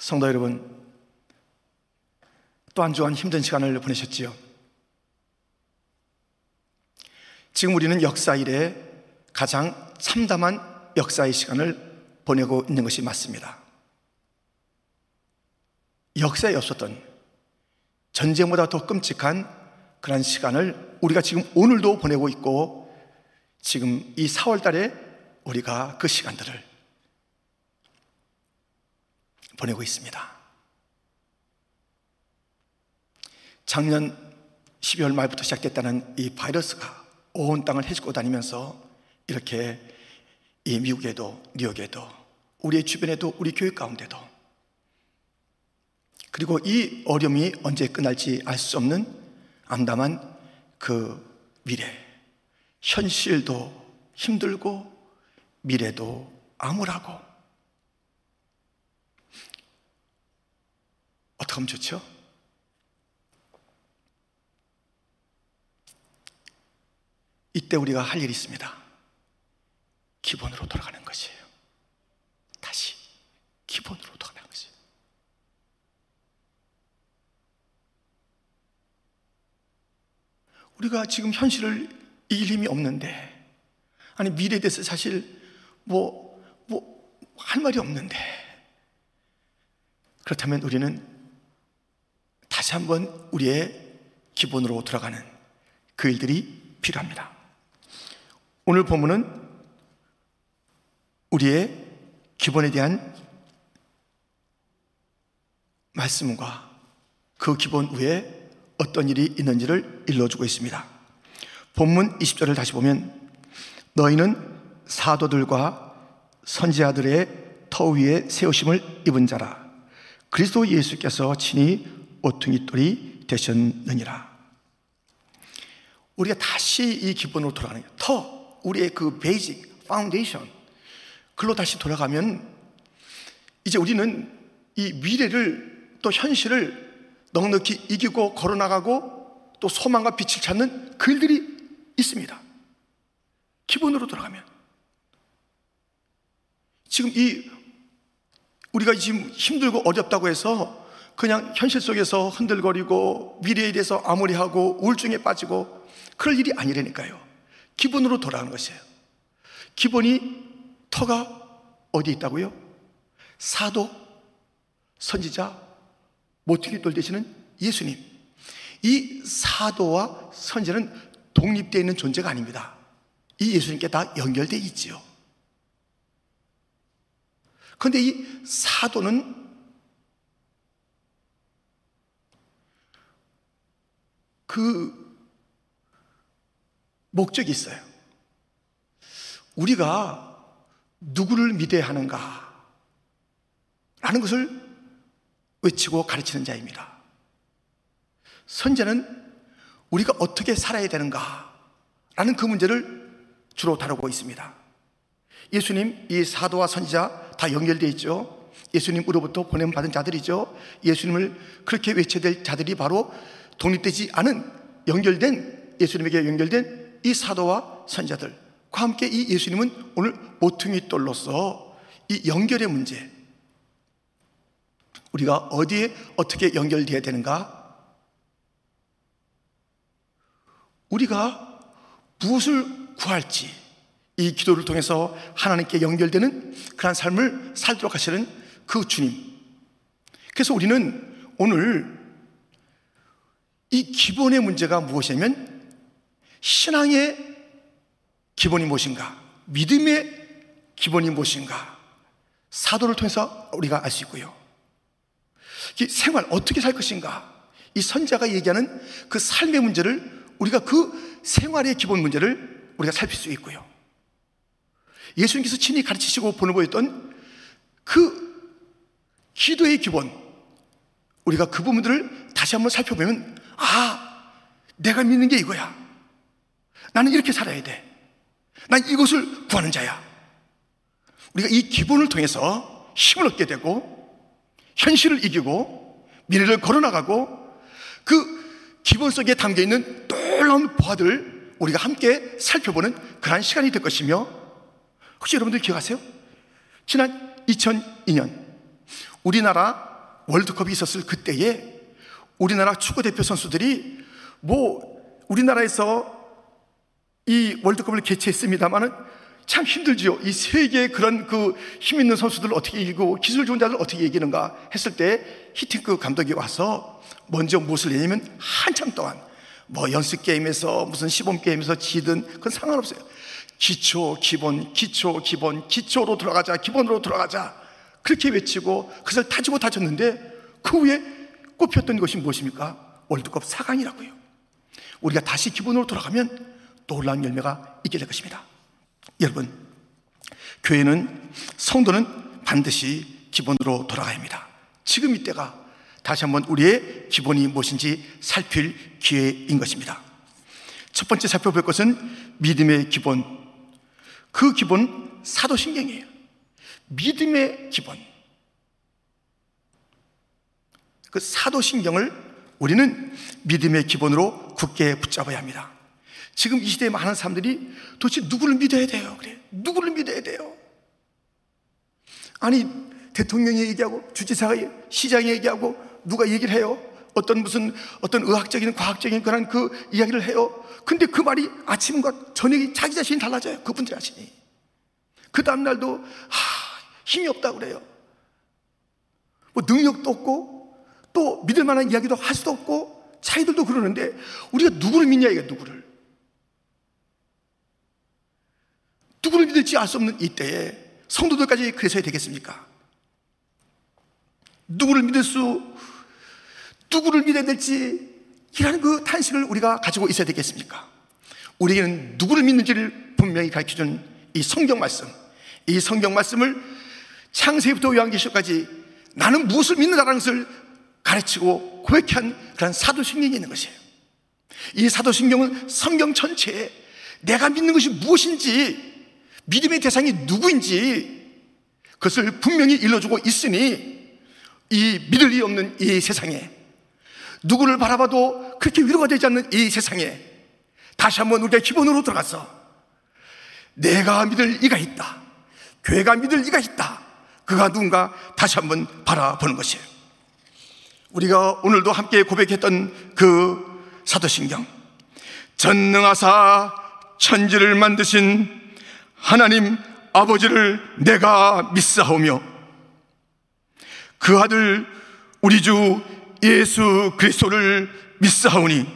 성도 여러분, 또 한 주간 힘든 시간을 보내셨지요. 지금 우리는 역사 이래 가장 참담한 역사의 시간을 보내고 있는 것이 맞습니다. 역사에 없었던 전쟁보다 더 끔찍한 그런 시간을 우리가 지금 오늘도 보내고 있고 지금 이 4월 달에 우리가 그 시간들을 보내고 있습니다. 작년 12월 말부터 시작됐다는 이 바이러스가 온 땅을 헤집고 다니면서 이렇게 이 미국에도 뉴욕에도 우리의 주변에도 우리 교회 가운데도 그리고 이 어려움이 언제 끝날지 알 수 없는 암담한 그 미래 현실도 힘들고 미래도 암울하고 하면 좋죠? 이때 우리가 할 일이 있습니다. 기본으로 돌아가는 것이에요. 다시 기본으로 돌아가는 것이에요. 우리가 지금 현실을 이길 힘이 없는데, 아니, 미래에 대해서 사실 뭐, 뭐, 할 말이 없는데, 그렇다면 우리는 다시 한번 우리의 기본으로 돌아가는 그 일들이 필요합니다. 오늘 본문은 우리의 기본에 대한 말씀과 그 기본 위에 어떤 일이 있는지를 일러주고 있습니다. 본문 20절을 다시 보면 너희는 사도들과 선지자들의 터 위에 세우심을 입은 자라 그리스도 예수께서 친히 모퉁이 돌이 되셨느니라. 우리가 다시 이 기본으로 돌아가는 거예요. 터, 우리의 그 basic, foundation. 글로 다시 돌아가면 이제 우리는 이 미래를 또 현실을 넉넉히 이기고 걸어나가고 또 소망과 빛을 찾는 그 일들이 있습니다. 기본으로 돌아가면. 지금 이 우리가 지금 힘들고 어렵다고 해서 그냥 현실 속에서 흔들거리고 미래에 대해서 암울해하고 우울증에 빠지고 그럴 일이 아니라니까요. 기본으로 돌아가는 것이에요. 기본이 터가 어디 있다고요? 사도, 선지자, 모퉁이 돌 되시는 예수님. 이 사도와 선지자는 독립되어 있는 존재가 아닙니다. 이 예수님께 다 연결되어 있지요. 그런데 이 사도는 그 목적이 있어요. 우리가 누구를 믿어야 하는가? 라는 것을 외치고 가르치는 자입니다. 선제는 우리가 어떻게 살아야 되는가? 라는 그 문제를 주로 다루고 있습니다. 예수님, 이 사도와 선지자 다 연결되어 있죠. 예수님으로부터 보냄받은 자들이죠. 예수님을 그렇게 외쳐야 될 자들이 바로 독립되지 않은 연결된 예수님에게 연결된 이 사도와 선자들과 함께 이 예수님은 오늘 모퉁이 돌로서 이 연결의 문제 우리가 어디에 어떻게 연결되어야 되는가? 우리가 무엇을 구할지 이 기도를 통해서 하나님께 연결되는 그러한 삶을 살도록 하시는 그 주님. 그래서 우리는 오늘 이 기본의 문제가 무엇이냐면 신앙의 기본이 무엇인가? 믿음의 기본이 무엇인가? 사도를 통해서 우리가 알 수 있고요. 이 생활 어떻게 살 것인가? 이 선자가 얘기하는 그 삶의 문제를 우리가 그 생활의 기본 문제를 우리가 살필 수 있고요. 예수님께서 친히 가르치시고 보내보였던 그 기도의 기본, 우리가 그 부분들을 다시 한번 살펴보면 아, 내가 믿는 게 이거야. 나는 이렇게 살아야 돼. 난 이것을 구하는 자야. 우리가 이 기본을 통해서 힘을 얻게 되고, 현실을 이기고, 미래를 걸어나가고, 그 기본 속에 담겨 있는 놀라운 보화들을 우리가 함께 살펴보는 그러한 시간이 될 것이며, 혹시 여러분들 기억하세요? 지난 2002년, 우리나라 월드컵이 있었을 그때에 우리나라 축구 대표 선수들이 뭐 우리나라에서 이 월드컵을 개최했습니다마는 참 힘들지요. 이 세계의 그런 그 힘 있는 선수들을 어떻게 이기고 기술 좋은 자들 어떻게 이기는가 했을 때 히팅크 감독이 와서 먼저 무엇을 내냐면 한참 동안 뭐 연습 게임에서 무슨 시범 게임에서 지든 그건 상관없어요. 기초, 기본, 기초, 기본, 기초로 들어가자, 기본으로 들어가자. 그렇게 외치고 그것을 타지고 다쳤는데 그 후에 꼽혔던 것이 무엇입니까? 월드컵 4강이라고요. 우리가 다시 기본으로 돌아가면 놀라운 열매가 있게 될 것입니다. 여러분, 교회는 성도는 반드시 기본으로 돌아가야 합니다. 지금 이때가 다시 한번 우리의 기본이 무엇인지 살필 기회인 것입니다. 첫 번째 살펴볼 것은 믿음의 기본. 그 기본 사도신경이에요. 믿음의 기본. 그 사도신경을 우리는 믿음의 기본으로 굳게 붙잡아야 합니다. 지금 이 시대에 많은 사람들이 도대체 누구를 믿어야 돼요? 그래. 누구를 믿어야 돼요? 아니, 대통령이 얘기하고, 주지사가, 시장이 얘기하고, 누가 얘기를 해요? 어떤 무슨, 어떤 의학적인, 과학적인 그런 그 이야기를 해요. 근데 그 말이 아침과 저녁이 자기 자신이 달라져요. 그분들 자신이. 그 다음날도, 하, 힘이 없다 그래요. 뭐 능력도 없고, 또 믿을 만한 이야기도 할 수도 없고, 차이들도 그러는데, 우리가 누구를 믿냐, 이게 누구를. 누구를 믿을지 알 수 없는 이때에 성도들까지 그래서야 되겠습니까? 누구를 믿을 수, 누구를 믿어야 될지, 이라는 그 탄식을 우리가 가지고 있어야 되겠습니까? 우리에게는 누구를 믿는지를 분명히 가르쳐 준 이 성경 말씀, 이 성경 말씀을 창세부터 요한계시까지 나는 무엇을 믿는다는 것을 가르치고 고백한 그런 사도신경이 있는 것이에요. 이 사도신경은 성경 전체에 내가 믿는 것이 무엇인지 믿음의 대상이 누구인지 그것을 분명히 일러주고 있으니 이 믿을 리 없는 이 세상에 누구를 바라봐도 그렇게 위로가 되지 않는 이 세상에 다시 한번 우리가 기본으로 들어가서 내가 믿을 이가 있다. 교회가 믿을 이가 있다. 그가 누군가 다시 한번 바라보는 것이에요. 우리가 오늘도 함께 고백했던 그 사도신경. 전능하사 천지를 만드신 하나님 아버지를 내가 믿사오며 그 아들 우리 주 예수 그리스도를 믿사오니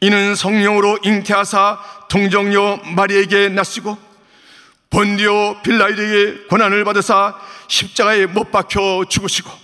이는 성령으로 잉태하사 동정녀 마리에게 낳으시고 본디오 빌라이드에게 고난을 받으사 십자가에 못 박혀 죽으시고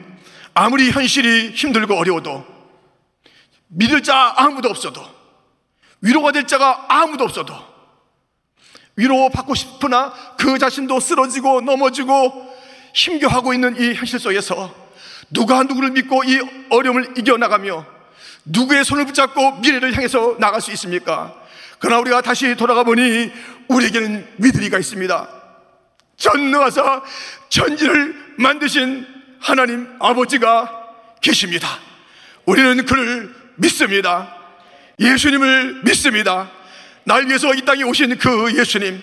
아무리 현실이 힘들고 어려워도 믿을 자 아무도 없어도 위로가 될 자가 아무도 없어도 위로받고 싶으나 그 자신도 쓰러지고 넘어지고 힘겨워하고 있는 이 현실 속에서 누가 누구를 믿고 이 어려움을 이겨나가며 누구의 손을 붙잡고 미래를 향해서 나갈 수 있습니까? 그러나 우리가 다시 돌아가 보니 우리에게는 믿으리가 있습니다. 전능하사 천지를 만드신 하나님 아버지가 계십니다. 우리는 그를 믿습니다. 예수님을 믿습니다. 날 위해서 이 땅에 오신 그 예수님,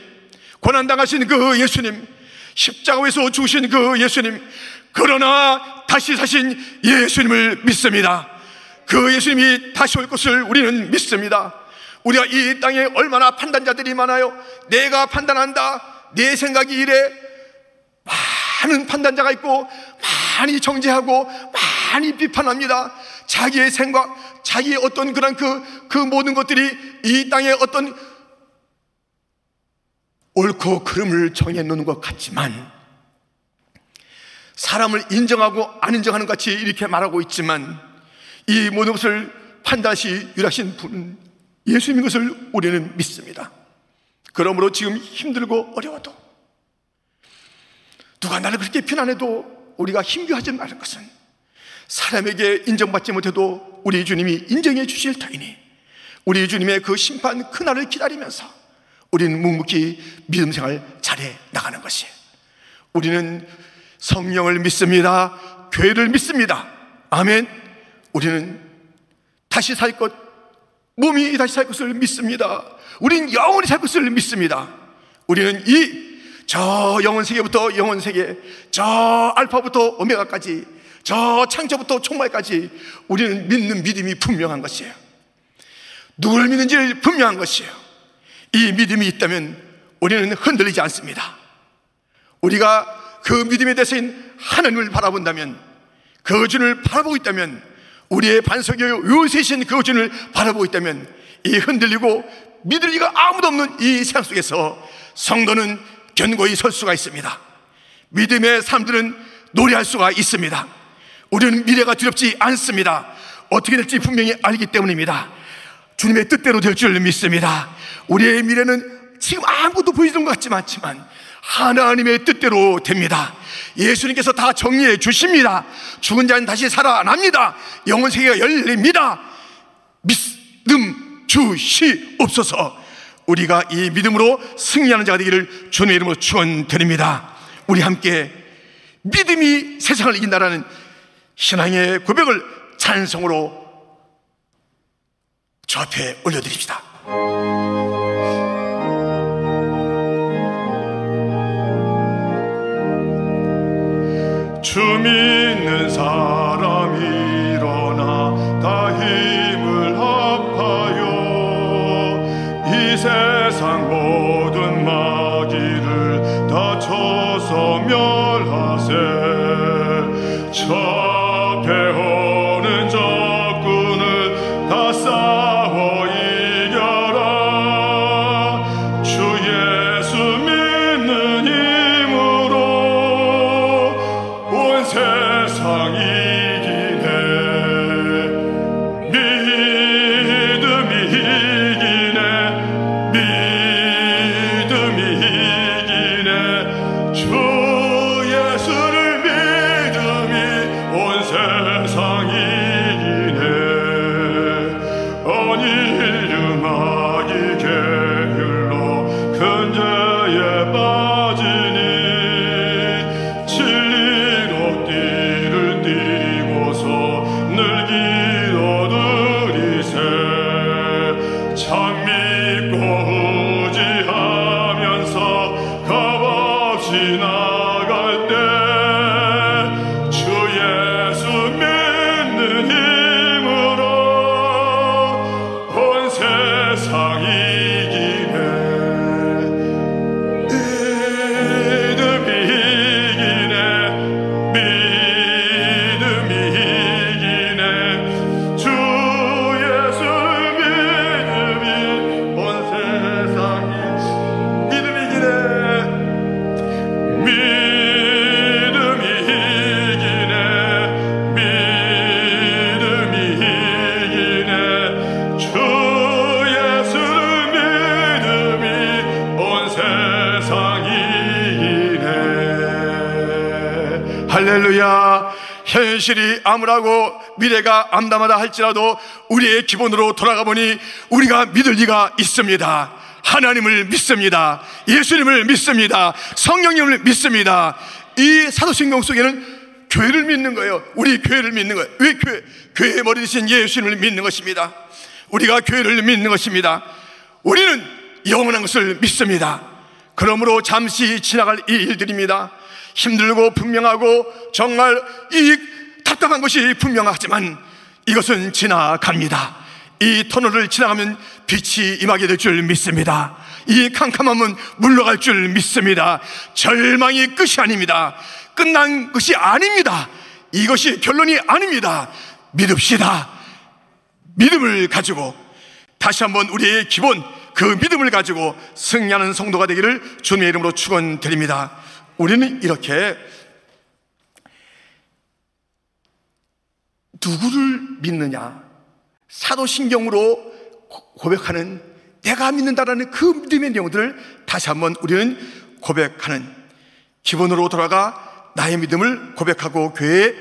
고난당하신 그 예수님, 십자가에서 죽으신 그 예수님, 그러나 다시 사신 예수님을 믿습니다. 그 예수님이 다시 올 것을 우리는 믿습니다. 우리가 이 땅에 얼마나 판단자들이 많아요. 내가 판단한다. 내 생각이 이래. 많은 판단자가 있고, 많이 정죄하고, 많이 비판합니다. 자기의 생각, 자기의 어떤 그런 그, 그 모든 것들이 이 땅에 어떤 옳고 그름을 정해놓는 것 같지만, 사람을 인정하고 안 인정하는 것 같이 이렇게 말하고 있지만, 이 모든 것을 판단시 유라신 분은 예수님인 것을 우리는 믿습니다. 그러므로 지금 힘들고 어려워도, 누가 나를 그렇게 비난해도 우리가 힘겨하지 말는 것은 사람에게 인정받지 못해도 우리 주님이 인정해 주실 터이니 우리 주님의 그 심판 그날을 기다리면서 우리는 묵묵히 믿음 생활 잘해 나가는 것이에요. 우리는 성령을 믿습니다. 교회를 믿습니다. 아멘. 우리는 다시 살 것, 몸이 다시 살 것을 믿습니다. 우리는 영원히 살 것을 믿습니다. 우리는 이 저 영원 세계부터 영원 세계, 저 알파부터 오메가까지, 저 창조부터 총말까지 우리는 믿는 믿음이 분명한 것이에요. 누굴 믿는지 분명한 것이에요. 이 믿음이 있다면 우리는 흔들리지 않습니다. 우리가 그 믿음에 대해서인 하나님을 바라본다면 그 주를 바라보고 있다면 우리의 반석이요 요새신 그 주를 바라보고 있다면 이 흔들리고 믿을 리가 아무도 없는 이 세상 속에서 성도는 견고히 설 수가 있습니다. 믿음의 사람들은 노래할 수가 있습니다. 우리는 미래가 두렵지 않습니다. 어떻게 될지 분명히 알기 때문입니다. 주님의 뜻대로 될 줄 믿습니다. 우리의 미래는 지금 아무것도 보이는 것 같지만 하나님의 뜻대로 됩니다. 예수님께서 다 정리해 주십니다. 죽은 자는 다시 살아납니다. 영원 세계가 열립니다. 믿음 주시옵소서. 우리가 이 믿음으로 승리하는 자가 되기를 주님의 이름으로 축원드립니다. 우리 함께 믿음이 세상을 이긴다라는 신앙의 고백을 찬성으로 저 앞에 올려드립시다. 주 믿는 사람 일 세상 모든 마귀를 다 쳐서 멸하세 현실이 암울하고 미래가 암담하다 할지라도 우리의 기본으로 돌아가 보니 우리가 믿을 리가 있습니다. 하나님을 믿습니다. 예수님을 믿습니다. 성령님을 믿습니다. 이 사도신경 속에는 교회를 믿는 거예요. 우리 교회를 믿는 거예요. 왜 교회? 교회의 머리 대신 예수님을 믿는 것입니다. 우리가 교회를 믿는 것입니다. 우리는 영원한 것을 믿습니다. 그러므로 잠시 지나갈 이 일들입니다. 힘들고 분명하고 정말 이 답답한 것이 분명하지만 이것은 지나갑니다. 이 터널을 지나가면 빛이 임하게 될 줄 믿습니다. 이 캄캄함은 물러갈 줄 믿습니다. 절망이 끝이 아닙니다. 끝난 것이 아닙니다. 이것이 결론이 아닙니다. 믿읍시다. 믿음을 가지고 다시 한번 우리의 기본 그 믿음을 가지고 승리하는 성도가 되기를 주님의 이름으로 축원드립니다. 우리는 이렇게 누구를 믿느냐? 사도신경으로 고백하는 내가 믿는다라는 그 믿음의 내용들을 다시 한번 우리는 고백하는 기본으로 돌아가 나의 믿음을 고백하고 교회에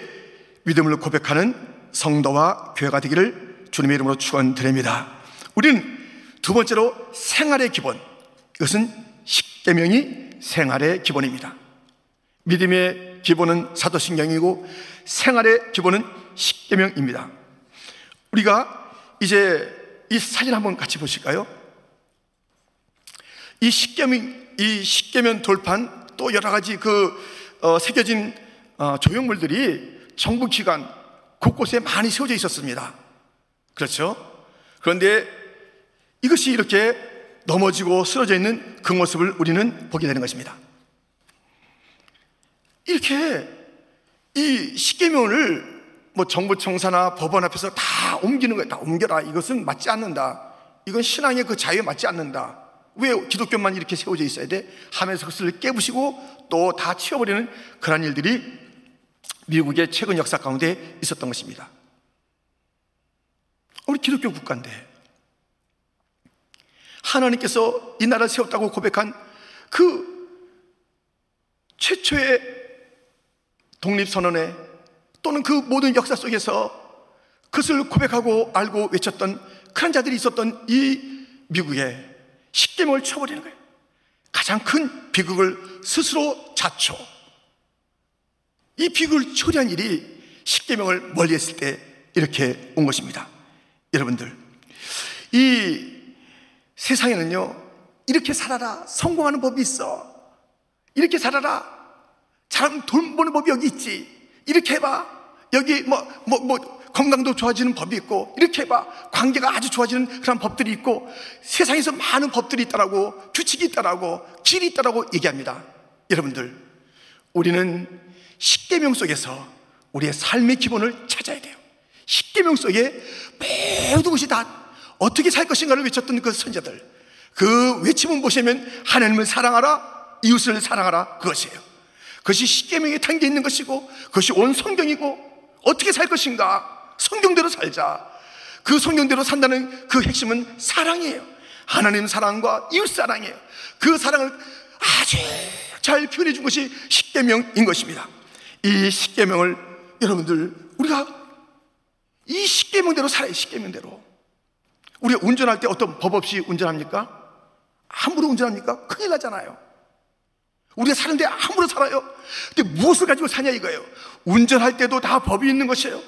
믿음을 고백하는 성도와 교회가 되기를 주님의 이름으로 축원드립니다. 우리는 두 번째로 생활의 기본. 이것은 십계명이 생활의 기본입니다. 믿음의 기본은 사도신경이고 생활의 기본은 십계명입니다. 우리가 이제 이 사진 한번 같이 보실까요? 이 십계명, 이 십계명 돌판 또 여러 가지 그 어, 새겨진 어, 조형물들이 정부 기관 곳곳에 많이 세워져 있었습니다. 그렇죠? 그런데 이것이 이렇게 넘어지고 쓰러져 있는 그 모습을 우리는 보게 되는 것입니다. 이렇게 이 십계명을 뭐 정부 청사나 법원 앞에서 다 옮기는 거예요. 다 옮겨라. 이것은 맞지 않는다. 이건 신앙의 그 자유에 맞지 않는다. 왜 기독교만 이렇게 세워져 있어야 돼? 하면서 그것을 깨부시고 또 다 치워버리는 그런 일들이 미국의 최근 역사 가운데 있었던 것입니다. 우리 기독교 국가인데 하나님께서 이 나라를 세웠다고 고백한 그 최초의 독립선언에 또는 그 모든 역사 속에서 그것을 고백하고 알고 외쳤던 그런 자들이 있었던 이 미국에 십계명을 쳐버리는 거예요. 가장 큰 비극을 스스로 자초. 이 비극을 처리한 일이 십계명을 멀리했을 때 이렇게 온 것입니다. 여러분들, 이 세상에는요 이렇게 살아라 성공하는 법이 있어. 이렇게 살아라 잘돈 버는 법이 여기 있지. 이렇게 해봐. 여기 뭐, 뭐, 뭐, 건강도 좋아지는 법이 있고, 이렇게 해봐. 관계가 아주 좋아지는 그런 법들이 있고, 세상에서 많은 법들이 있다라고, 규칙이 있다라고, 길이 있다라고 얘기합니다. 여러분들, 우리는 십계명 속에서 우리의 삶의 기본을 찾아야 돼요. 십계명 속에 모든 것이 다 어떻게 살 것인가를 외쳤던 그 선자들. 그 외침을 보시면 하나님을 사랑하라, 이웃을 사랑하라 그것이에요. 그것이 십계명에 담겨 있는 것이고 그것이 온 성경이고 어떻게 살 것인가 성경대로 살자. 그 성경대로 산다는 그 핵심은 사랑이에요. 하나님 사랑과 이웃 사랑이에요. 그 사랑을 아주 잘 표현해 준 것이 십계명인 것입니다. 이 십계명을 여러분들 우리가 이 십계명대로 살아요. 십계명대로. 우리가 운전할 때 어떤 법 없이 운전합니까? 함부로 운전합니까? 큰일 나잖아요. 우리가 사는데 함부로 살아요. 근데 무엇을 가지고 사냐 이거예요. 운전할 때도 다 법이 있는 것이에요.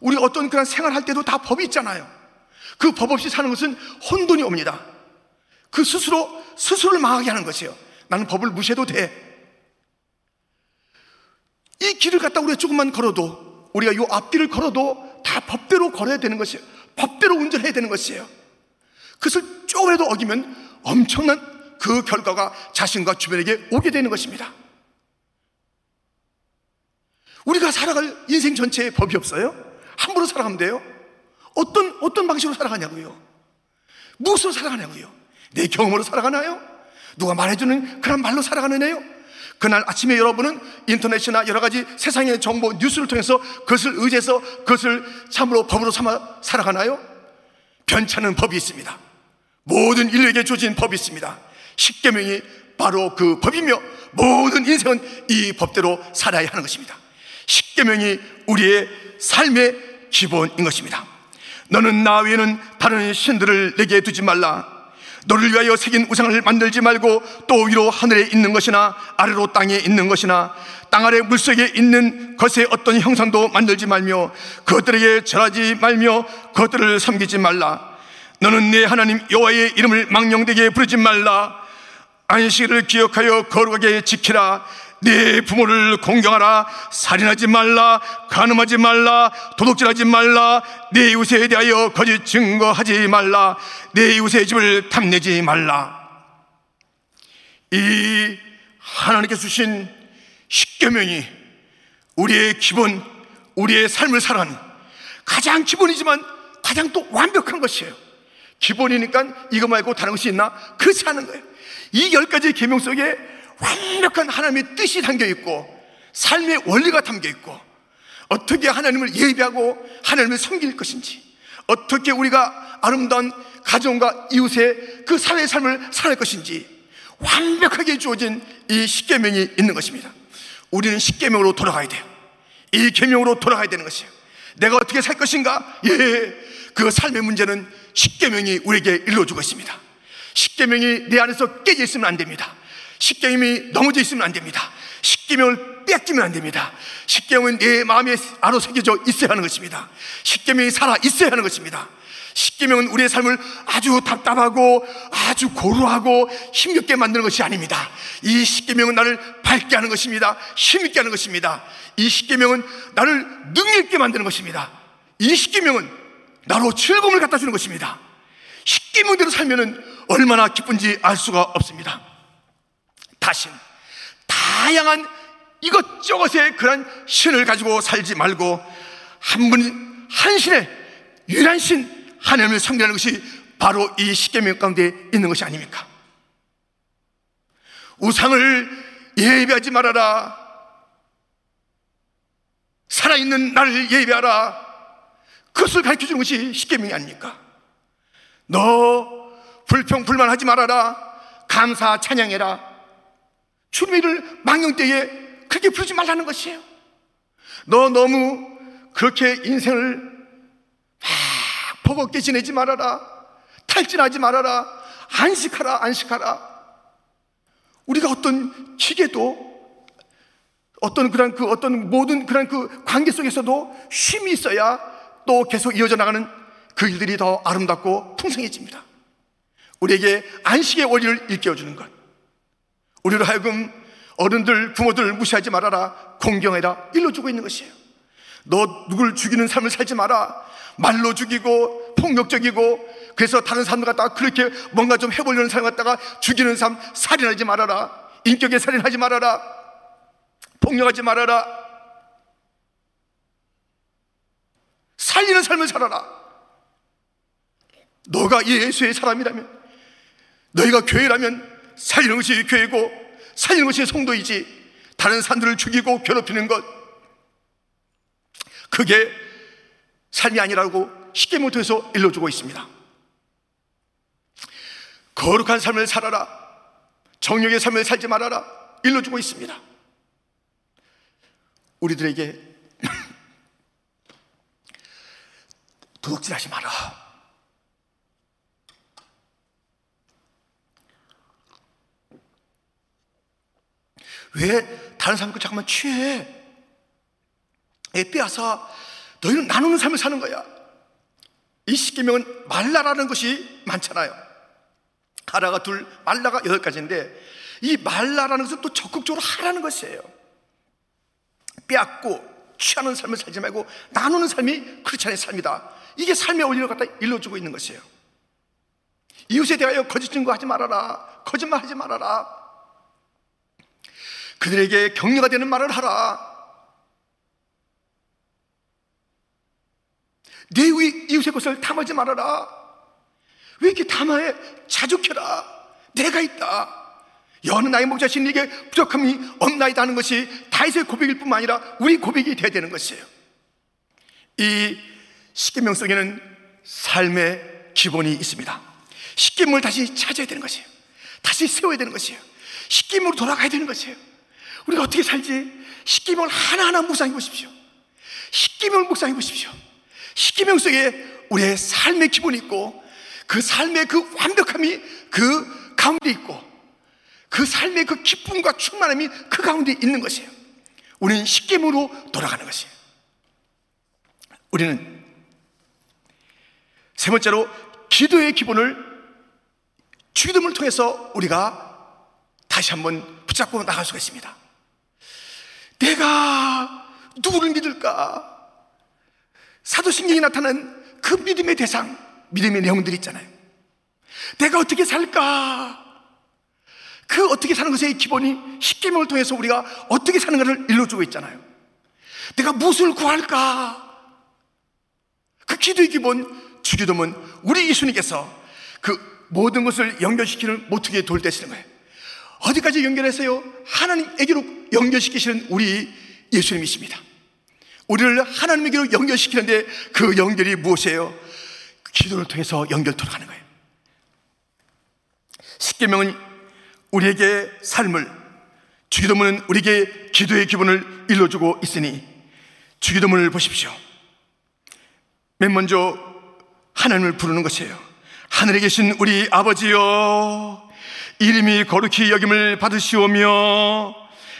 우리 어떤 그런 생활할 때도 다 법이 있잖아요. 그 법 없이 사는 것은 혼돈이 옵니다. 그 스스로, 스스로를 망하게 하는 것이에요. 나는 법을 무시해도 돼. 이 길을 갖다 우리가 조금만 걸어도, 우리가 이 앞길을 걸어도 다 법대로 걸어야 되는 것이에요. 법대로 운전해야 되는 것이에요. 그것을 조금이라도 어기면 엄청난 그 결과가 자신과 주변에게 오게 되는 것입니다. 우리가 살아갈 인생 전체에 법이 없어요? 함부로 살아가면 돼요? 어떤, 어떤 방식으로 살아가냐고요? 무엇으로 살아가냐고요? 내 경험으로 살아가나요? 누가 말해주는 그런 말로 살아가느냐요? 그날 아침에 여러분은 인터넷이나 여러 가지 세상의 정보, 뉴스를 통해서 그것을 의지해서 그것을 참으로 법으로 삼아 살아가나요? 변찮은 법이 있습니다. 모든 인류에게 주어진 법이 있습니다. 십계명이 바로 그 법이며 모든 인생은 이 법대로 살아야 하는 것입니다. 십계명이 우리의 삶의 기본인 것입니다. 너는 나 외에는 다른 신들을 내게 두지 말라. 너를 위하여 새긴 우상을 만들지 말고 또 위로 하늘에 있는 것이나 아래로 땅에 있는 것이나 땅 아래 물속에 있는 것의 어떤 형상도 만들지 말며 그것들에게 절하지 말며 그것들을 섬기지 말라. 너는 내 하나님 여호와의 이름을 망령되게 부르지 말라. 안식일을 기억하여 거룩하게 지키라. 네 부모를 공경하라. 살인하지 말라. 간음하지 말라. 도둑질하지 말라. 네 이웃에 대하여 거짓 증거하지 말라. 네 이웃의 집을 탐내지 말라. 이 하나님께서 주신 십계명이 우리의 기본, 우리의 삶을 살아가는 가장 기본이지만 가장 또 완벽한 것이에요. 기본이니까 이거 말고 다른 것이 있나? 그렇지 않은 거예요. 이 열 가지 계명 속에 완벽한 하나님의 뜻이 담겨 있고 삶의 원리가 담겨 있고 어떻게 하나님을 예배하고 하나님을 섬길 것인지 어떻게 우리가 아름다운 가정과 이웃의 그 사회의 삶을 살할 것인지 완벽하게 주어진 이 십계명이 있는 것입니다. 우리는 십계명으로 돌아가야 돼요. 이 계명으로 돌아가야 되는 것이에요. 내가 어떻게 살 것인가? 예, 그 삶의 문제는 십계명이 우리에게 일러주고 있습니다. 십계명이 내 안에서 깨져 있으면 안 됩니다. 십계명이 넘어져 있으면 안 됩니다. 십계명을 뺏기면 안 됩니다. 십계명은 내 마음에 알아 새겨져 있어야 하는 것입니다. 십계명이 살아 있어야 하는 것입니다. 십계명은 우리의 삶을 아주 답답하고 아주 고루하고 힘겹게 만드는 것이 아닙니다. 이 십계명은 나를 밝게 하는 것입니다. 힘있게 하는 것입니다. 이 십계명은 나를 능력 있게 만드는 것입니다. 이 십계명은 나로 즐거움을 갖다 주는 것입니다. 십계명대로 살면은 얼마나 기쁜지 알 수가 없습니다. 다신 다양한 이것저것의 그런 신을 가지고 살지 말고 한 분, 한 신의 유일한 신, 하나님을 섬기라는 것이 바로 이 십계명 가운데 있는 것이 아닙니까? 우상을 예배하지 말아라. 살아있는 나를 예배하라. 그것을 가르쳐 주는 것이 십계명이 아닙니까? 너 불평 불만하지 말아라. 감사 찬양해라. 주님을 망령 때에 그렇게 부르지 말라는 것이에요. 너 너무 그렇게 인생을 막 버겁게 지내지 말아라. 탈진하지 말아라. 안식하라, 안식하라. 우리가 어떤 기계도 어떤 그런 그 어떤 모든 그런 그 관계 속에서도 쉼이 있어야 또 계속 이어져 나가는 그 일들이 더 아름답고 풍성해집니다. 우리에게 안식의 원리를 일깨워주는 것. 우리로 하여금 어른들, 부모들 무시하지 말아라. 공경해라. 일러주고 있는 것이에요. 너 누굴 죽이는 삶을 살지 마라. 말로 죽이고 폭력적이고 그래서 다른 사람들 갖다가 그렇게 뭔가 좀 해보려는 사람 갖다가 죽이는 삶 살인하지 말아라. 인격에 살인하지 말아라. 폭력하지 말아라. 살리는 삶을 살아라. 너가 예수의 사람이라면, 너희가 교회라면 살리는 것이 교회고, 살리는 것이 성도이지. 다른 사람들을 죽이고 괴롭히는 것, 그게 삶이 아니라고 쉽게 못해서 일러주고 있습니다. 거룩한 삶을 살아라. 정력의 삶을 살지 말아라. 일러주고 있습니다. 우리들에게 도둑질 하지 마라. 왜 다른 사람과 잠깐만 취해? 빼앗아 너희는 나누는 삶을 사는 거야. 이 십계명은 말라라는 것이 많잖아요. 하나가 둘, 말라가 여덟 가지인데 이 말라라는 것은 또 적극적으로 하라는 것이에요. 빼앗고 취하는 삶을 살지 말고 나누는 삶이 크리스찬의 삶이다. 이게 삶의 원리를 갖다 일러주고 있는 것이에요. 이웃에 대하여 거짓 증거하지 말아라. 거짓말 하지 말아라. 그들에게 격려가 되는 말을 하라. 내 이웃의 것을 탐하지 말아라. 왜 이렇게 탐하해? 자족해라. 내가 있다. 여느 나의 목자 신에게 부족함이 없나이다 하는 것이 다윗의 고백일 뿐만 아니라 우리 고백이 되어야 되는 것이에요. 이 십계명 속에는 삶의 기본이 있습니다. 십계명을 다시 찾아야 되는 것이에요. 다시 세워야 되는 것이에요. 십계명으로 돌아가야 되는 것이에요. 우리가 어떻게 살지? 십계명을 하나하나 묵상해 보십시오. 십계명을 묵상해 보십시오. 십계명 속에 우리의 삶의 기본이 있고 그 삶의 그 완벽함이 그 가운데 있고 그 삶의 그 기쁨과 충만함이 그 가운데 있는 것이에요. 우리는 십계명으로 돌아가는 것이에요. 우리는 세 번째로 기도의 기본을 주기도문을 통해서 우리가 다시 한번 붙잡고 나갈 수가 있습니다. 내가 누구를 믿을까? 사도신경이 나타난 그 믿음의 대상, 믿음의 내용들이 있잖아요. 내가 어떻게 살까? 그 어떻게 사는 것의 기본이 십계명을 통해서 우리가 어떻게 사는가를 일러주고 있잖아요. 내가 무엇을 구할까? 그 기도의 기본 주기도문 우리 예수님께서 그 모든 것을 연결시키는 모퉁이에 돌 되시는 거예요. 어디까지 연결해서요? 하나님에게로 연결시키시는 우리 예수님이십니다. 우리를 하나님에게로 연결시키는데 그 연결이 무엇이에요? 기도를 통해서 연결토록 하는 거예요. 십계명은 우리에게 삶을 주기도문은 우리에게 기도의 기본을 일러주고 있으니 주기도문을 보십시오. 맨 먼저 하나님을 부르는 것이에요. 하늘에 계신 우리 아버지여, 이름이 거룩히 여김을 받으시오며,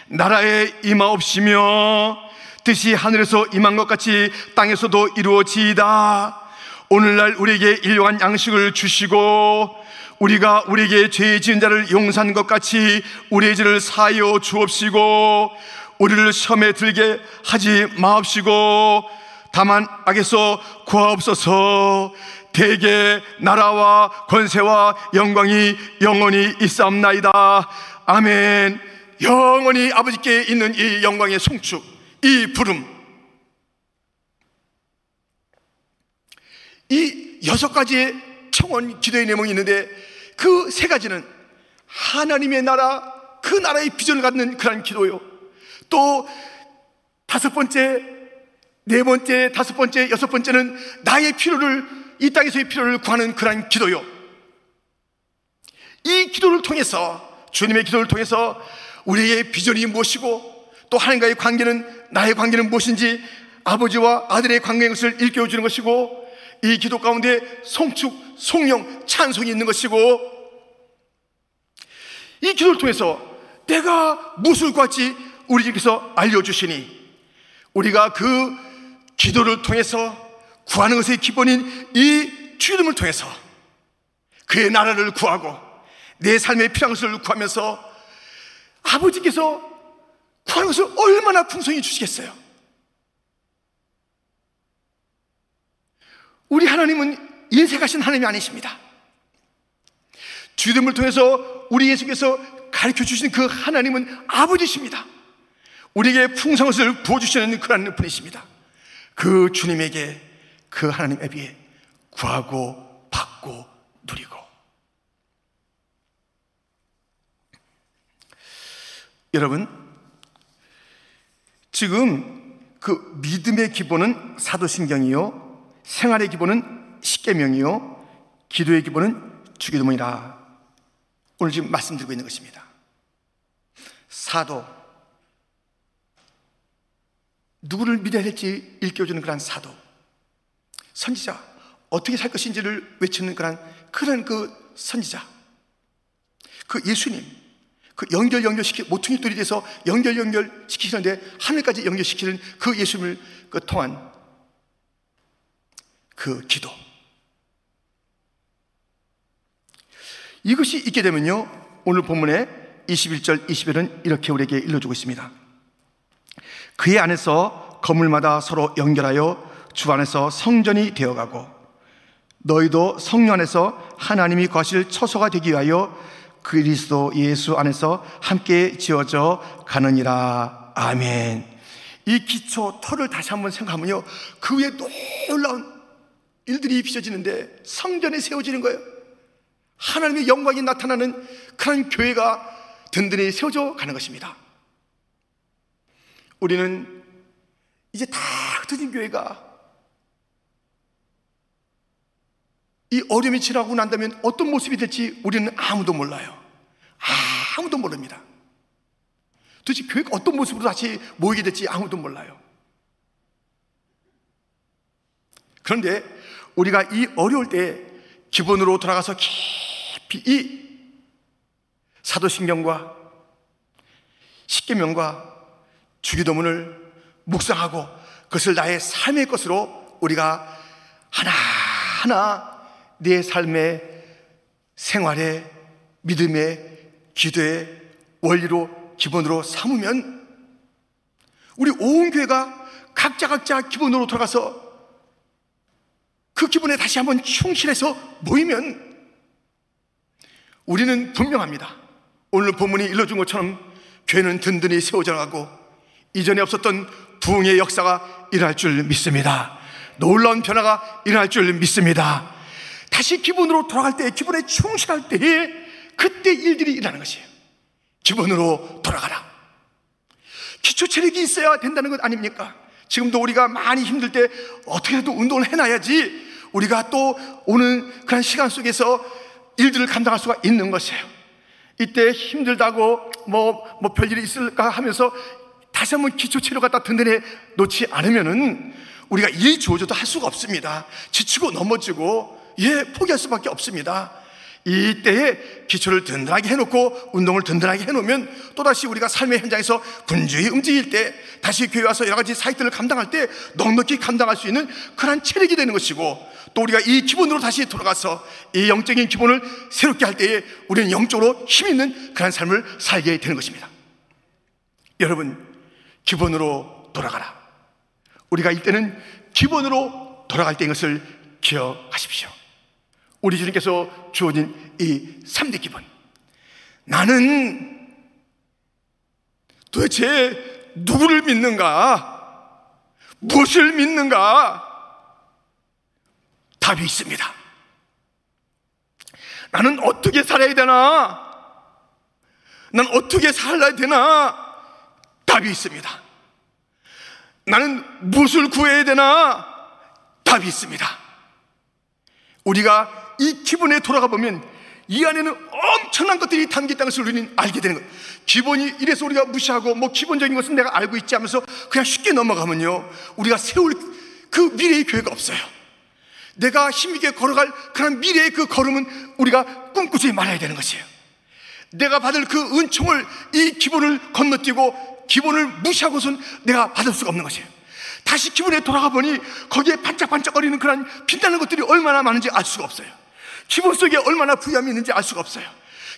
나라에 임하옵시며, 뜻이 하늘에서 임한 것 같이 땅에서도 이루어지이다. 오늘날 우리에게 일용한 양식을 주시고, 우리가 우리에게 죄 지은 자를 용서한 것 같이 우리의 죄를 사하여 주옵시고, 우리를 시험에 들게 하지 마옵시고, 다만 악에서 구하옵소서. 대개 나라와 권세와 영광이 영원히 있사옵나이다. 아멘. 영원히 아버지께 있는 이 영광의 송축 이 부름. 이 여섯 가지의 청원 기도의 내용이 있는데 그 세 가지는 하나님의 나라 그 나라의 비전을 갖는 그런 기도요. 또 다섯 번째 네 번째, 다섯 번째, 여섯 번째는 나의 필요를 이 땅에서의 필요를 구하는 그러한 기도요. 이 기도를 통해서 주님의 기도를 통해서 우리의 비전이 무엇이고 또 하나님과의 관계는 나의 관계는 무엇인지 아버지와 아들의 관계의 것을 일깨워 주는 것이고 이 기도 가운데 송축, 송영, 찬송이 있는 것이고 이 기도를 통해서 내가 무엇을 구할지 우리께서 알려주시니 우리가 그 기도를 통해서 구하는 것의 기본인 이 주님을 통해서 그의 나라를 구하고 내 삶의 필요한 것을 구하면서 아버지께서 구하는 것을 얼마나 풍성히 주시겠어요? 우리 하나님은 인색하신 하나님이 아니십니다. 주님을 통해서 우리 예수께서 가르쳐 주신 그 하나님은 아버지십니다. 우리에게 풍성한 것을 부어주시는 그런 분이십니다. 그 주님에게 그 하나님 애비에 구하고 받고 누리고. 여러분 지금 그 믿음의 기본은 사도신경이요 생활의 기본은 십계명이요 기도의 기본은 주기도문이라. 오늘 지금 말씀드리고 있는 것입니다. 사도 누구를 믿어야 될지 일깨워주는 그런 사도, 선지자, 어떻게 살 것인지를 외치는 그런 그런 그 선지자, 그 예수님, 그 연결 연결시키 모퉁이 돌이 돼서 연결 연결시키시는데 하늘까지 연결시키는 그 예수님을 그 통한 그 기도. 이것이 있게 되면요, 오늘 본문에 21절, 20절은 이렇게 우리에게 일러주고 있습니다. 그의 안에서 건물마다 서로 연결하여 주 안에서 성전이 되어가고 너희도 성령 안에서 하나님이 거실 처소가 되기 위하여 그리스도 예수 안에서 함께 지어져 가느니라. 아멘. 이 기초 터를 다시 한번 생각하면요. 그 위에 놀라운 일들이 빚어지는데 성전이 세워지는 거예요. 하나님의 영광이 나타나는 그런 교회가 든든히 세워져 가는 것입니다. 우리는 이제 다 흩어진 교회가 이 어려움이 지나고 난다면 어떤 모습이 될지 우리는 아무도 몰라요. 아무도 모릅니다. 도대체 교회가 어떤 모습으로 다시 모이게 될지 아무도 몰라요. 그런데 우리가 이 어려울 때 기본으로 돌아가서 깊이 이 사도신경과 십계명과 주기도문을 묵상하고 그것을 나의 삶의 것으로 우리가 하나하나 내 삶의 생활의 믿음의 기도의 원리로 기본으로 삼으면 우리 온 교회가 각자 각자 기본으로 돌아가서 그 기본에 다시 한번 충실해서 모이면 우리는 분명합니다. 오늘 본문이 일러준 것처럼 교회는 든든히 세워져 나가고 이전에 없었던 부흥의 역사가 일어날 줄 믿습니다. 놀라운 변화가 일어날 줄 믿습니다. 다시 기본으로 돌아갈 때, 기본에 충실할 때에 그때 일들이 일어나는 것이에요. 기본으로 돌아가라. 기초 체력이 있어야 된다는 것 아닙니까? 지금도 우리가 많이 힘들 때 어떻게라도 운동을 해놔야지 우리가 또 오는 그런 시간 속에서 일들을 감당할 수가 있는 것이에요. 이때 힘들다고 뭐, 뭐 별일이 있을까 하면서 다시 한번 기초 체력 갖다 든든해 놓지 않으면은 우리가 일 주어져도 할 수가 없습니다. 지치고 넘어지고 예 포기할 수밖에 없습니다. 이때에 기초를 든든하게 해놓고 운동을 든든하게 해놓으면 또다시 우리가 삶의 현장에서 분주히 움직일 때 다시 교회 와서 여러 가지 사역들을 감당할 때 넉넉히 감당할 수 있는 그러한 체력이 되는 것이고 또 우리가 이 기본으로 다시 돌아가서 이 영적인 기본을 새롭게 할 때에 우리는 영적으로 힘 있는 그러한 삶을 살게 되는 것입니다. 여러분, 기본으로 돌아가라. 우리가 이때는 기본으로 돌아갈 때인 것을 기억하십시오. 우리 주님께서 주어진 이 3대 기본. 나는 도대체 누구를 믿는가? 무엇을 믿는가? 답이 있습니다. 나는 어떻게 살아야 되나? 난 어떻게 살아야 되나? 답이 있습니다. 나는 무엇을 구해야 되나? 답이 있습니다. 우리가 이 기본에 돌아가 보면 이 안에는 엄청난 것들이 담겨 있다는 것을 우리는 알게 되는 거예요. 기본이 이래서 우리가 무시하고 뭐 기본적인 것은 내가 알고 있지 하면서 그냥 쉽게 넘어가면요. 우리가 세울 그 미래의 교회가 없어요. 내가 힘있게 걸어갈 그런 미래의 그 걸음은 우리가 꿈꾸지 말아야 되는 것이에요. 내가 받을 그 은총을 이 기본을 건너뛰고 기본을 무시하고선 내가 받을 수가 없는 것이에요. 다시 기본에 돌아가 보니 거기에 반짝반짝거리는 그런 빛나는 것들이 얼마나 많은지 알 수가 없어요. 기본 속에 얼마나 부여함이 있는지 알 수가 없어요.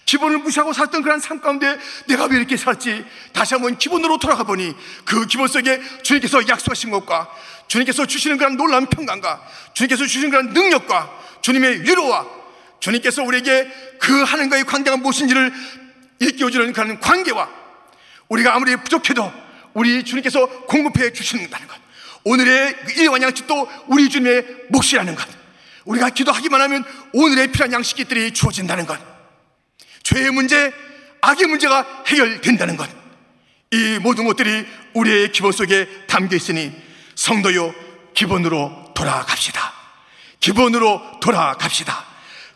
기본을 무시하고 살던 그런 삶 가운데 내가 왜 이렇게 살지? 다시 한번 기본으로 돌아가 보니 그 기본 속에 주님께서 약속하신 것과 주님께서 주시는 그런 놀라운 평강과 주님께서 주시는 그런 능력과 주님의 위로와 주님께서 우리에게 그 하나님과의 관계가 무엇인지를 일깨워주는 그런 관계와 우리가 아무리 부족해도 우리 주님께서 공급해 주신다는 것. 오늘의 일반 양식도 우리 주님의 몫이라는 것. 우리가 기도하기만 하면 오늘의 필요한 양식들이 주어진다는 것. 죄의 문제, 악의 문제가 해결된다는 것. 이 모든 것들이 우리의 기본 속에 담겨 있으니 성도요, 기본으로 돌아갑시다. 기본으로 돌아갑시다.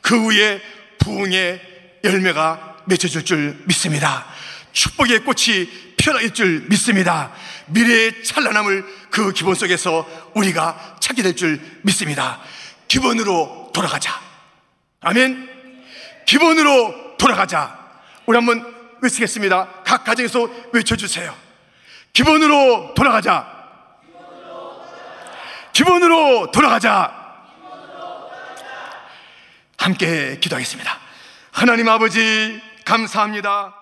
그 후에 부흥의 열매가 맺혀질 줄 믿습니다. 축복의 꽃이 피어날 줄 믿습니다. 미래의 찬란함을 그 기본 속에서 우리가 찾게 될 줄 믿습니다. 기본으로 돌아가자. 아멘. 기본으로 돌아가자. 우리 한번 외치겠습니다. 각 가정에서 외쳐주세요. 기본으로 돌아가자. 기본으로 돌아가자. 함께 기도하겠습니다. 하나님 아버지, 감사합니다.